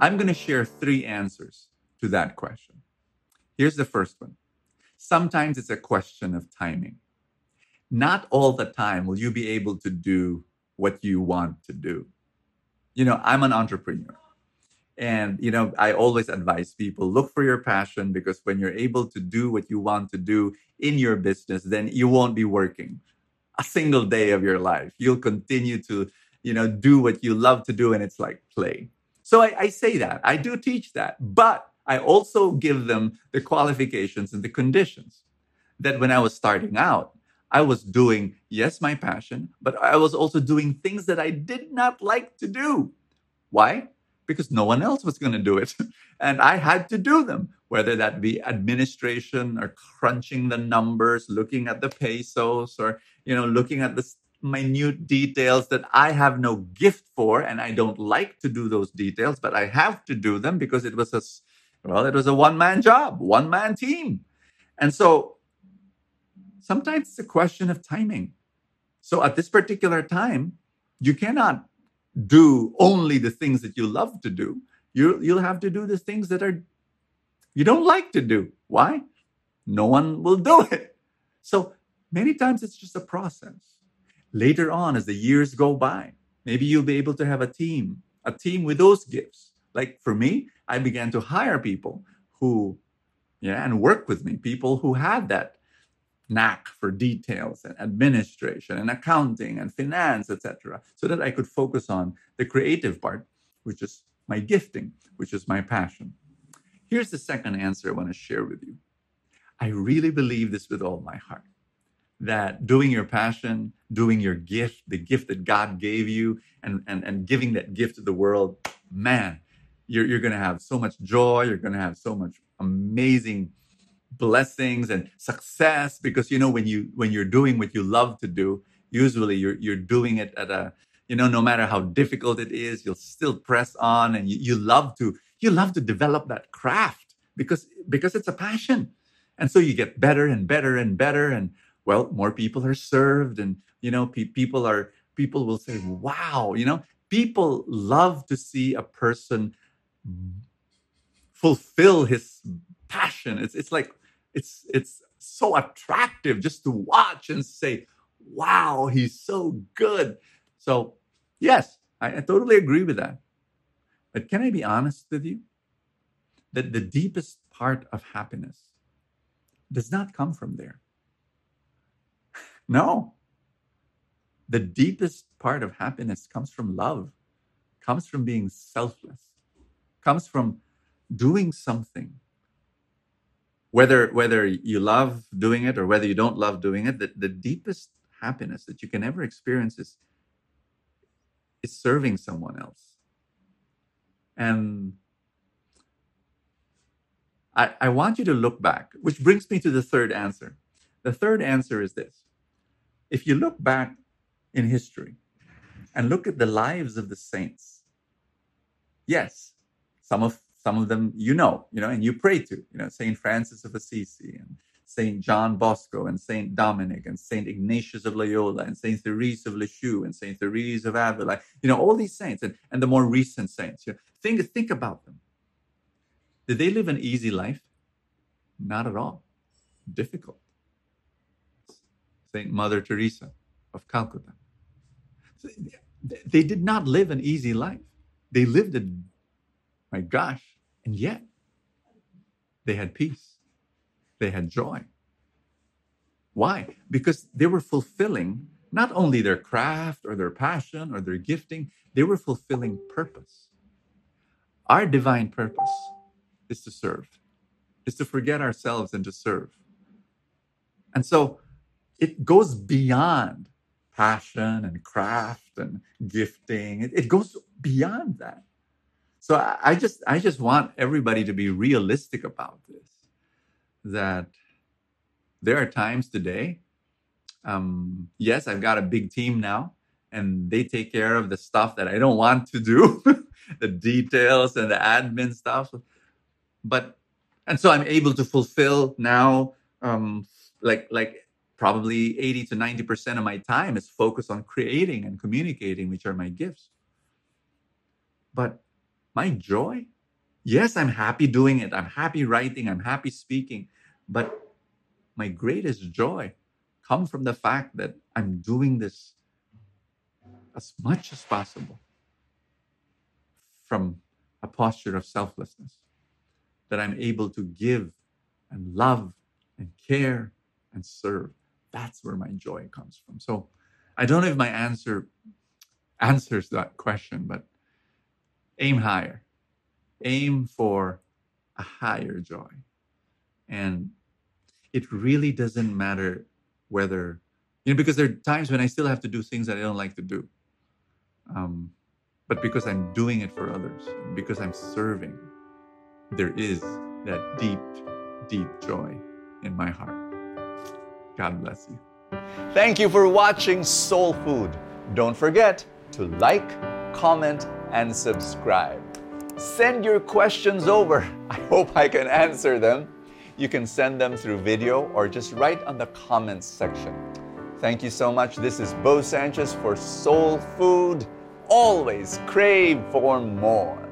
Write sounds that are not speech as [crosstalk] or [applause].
I'm going to share three answers to that question. Here's the first one sometimes it's a question of timing. Not all the time will you be able to do what you want to do. You know, I'm an entrepreneur. And, you know, I always advise people look for your passion because when you're able to do what you want to do in your business, then you won't be working a single day of your life. You'll continue to, you know, do what you love to do and it's like play. So I, I say that. I do teach that. But I also give them the qualifications and the conditions that when I was starting out, I was doing, yes, my passion, but I was also doing things that I did not like to do. Why? Because no one else was going to do it. [laughs] and I had to do them, whether that be administration or crunching the numbers, looking at the pesos or, you know, looking at the minute details that I have no gift for. And I don't like to do those details, but I have to do them because it was a, well, it was a one man job, one man team. And so sometimes it's a question of timing. So at this particular time, you cannot do only the things that you love to do. You, you'll have to do the things that are you don't like to do. Why? No one will do it. So many times it's just a process. Later on, as the years go by, maybe you'll be able to have a team, a team with those gifts. Like for me, I began to hire people who, yeah, and work with me, people who had that knack for details and administration and accounting and finance, etc., so that I could focus on the creative part, which is my gifting, which is my passion. Here's the second answer I want to share with you. I really believe this with all my heart that doing your passion, doing your gift, the gift that God gave you, and, and, and giving that gift to the world, man, you're, you're going to have so much joy. You're going to have so much amazing blessings and success because you know when you when you're doing what you love to do usually you're you're doing it at a you know no matter how difficult it is you'll still press on and you, you love to you love to develop that craft because because it's a passion and so you get better and better and better and well more people are served and you know pe- people are people will say wow you know? People love to see a person fulfill his passion. It's it's like it's it's so attractive just to watch and say wow he's so good. So yes I, I totally agree with that. But can i be honest with you? That the deepest part of happiness does not come from there no. The deepest part of happiness comes from love comes from being selfless comes from doing something. Whether whether you love doing it or whether you don't love doing it the, the deepest happiness that you can ever experience is is serving someone else. And I, I want you to look back which brings me to the third answer. The third answer is this if you look back in history and look at the lives of the saints yes some of some of them you know, you know, and you pray to, you know, Saint Francis of Assisi and Saint John Bosco and Saint Dominic and Saint Ignatius of Loyola and Saint Therese of Lisieux and Saint Therese of Avila, you know, all these saints and, and the more recent saints. You know, think think about them. Did they live an easy life? Not at all. Difficult. Saint Mother Teresa of Calcutta. They did not live an easy life. They lived a my gosh. And yet, they had peace, they had joy. Why? Because they were fulfilling not only their craft or their passion or their gifting, they were fulfilling purpose. Our divine purpose is to serve, is to forget ourselves and to serve. And so it goes beyond passion and craft and gifting, it, it goes beyond that. So I, I just I just want everybody to be realistic about this. That there are times today. Um, yes, I've got a big team now, and they take care of the stuff that I don't want to do, [laughs] the details and the admin stuff. But and so I'm able to fulfill now, um, like like probably 80 to 90 percent of my time is focused on creating and communicating, which are my gifts. But my joy, yes, I'm happy doing it. I'm happy writing. I'm happy speaking. But my greatest joy comes from the fact that I'm doing this as much as possible from a posture of selflessness, that I'm able to give and love and care and serve. That's where my joy comes from. So I don't know if my answer answers that question, but aim higher. Aim for a higher joy. And it really doesn't matter whether, you know, because there are times when I still have to do things that I don't like to do. Um, but because I'm doing it for others, because I'm serving, there is that deep, deep joy in my heart. God bless you. Thank you for watching Soul Food. Don't forget to like, comment, and subscribe. Send your questions over. [laughs] I hope I can answer them. You can send them through video or just write on the comments section. Thank you so much. This is Bo Sanchez for Soul Food. Always crave for more.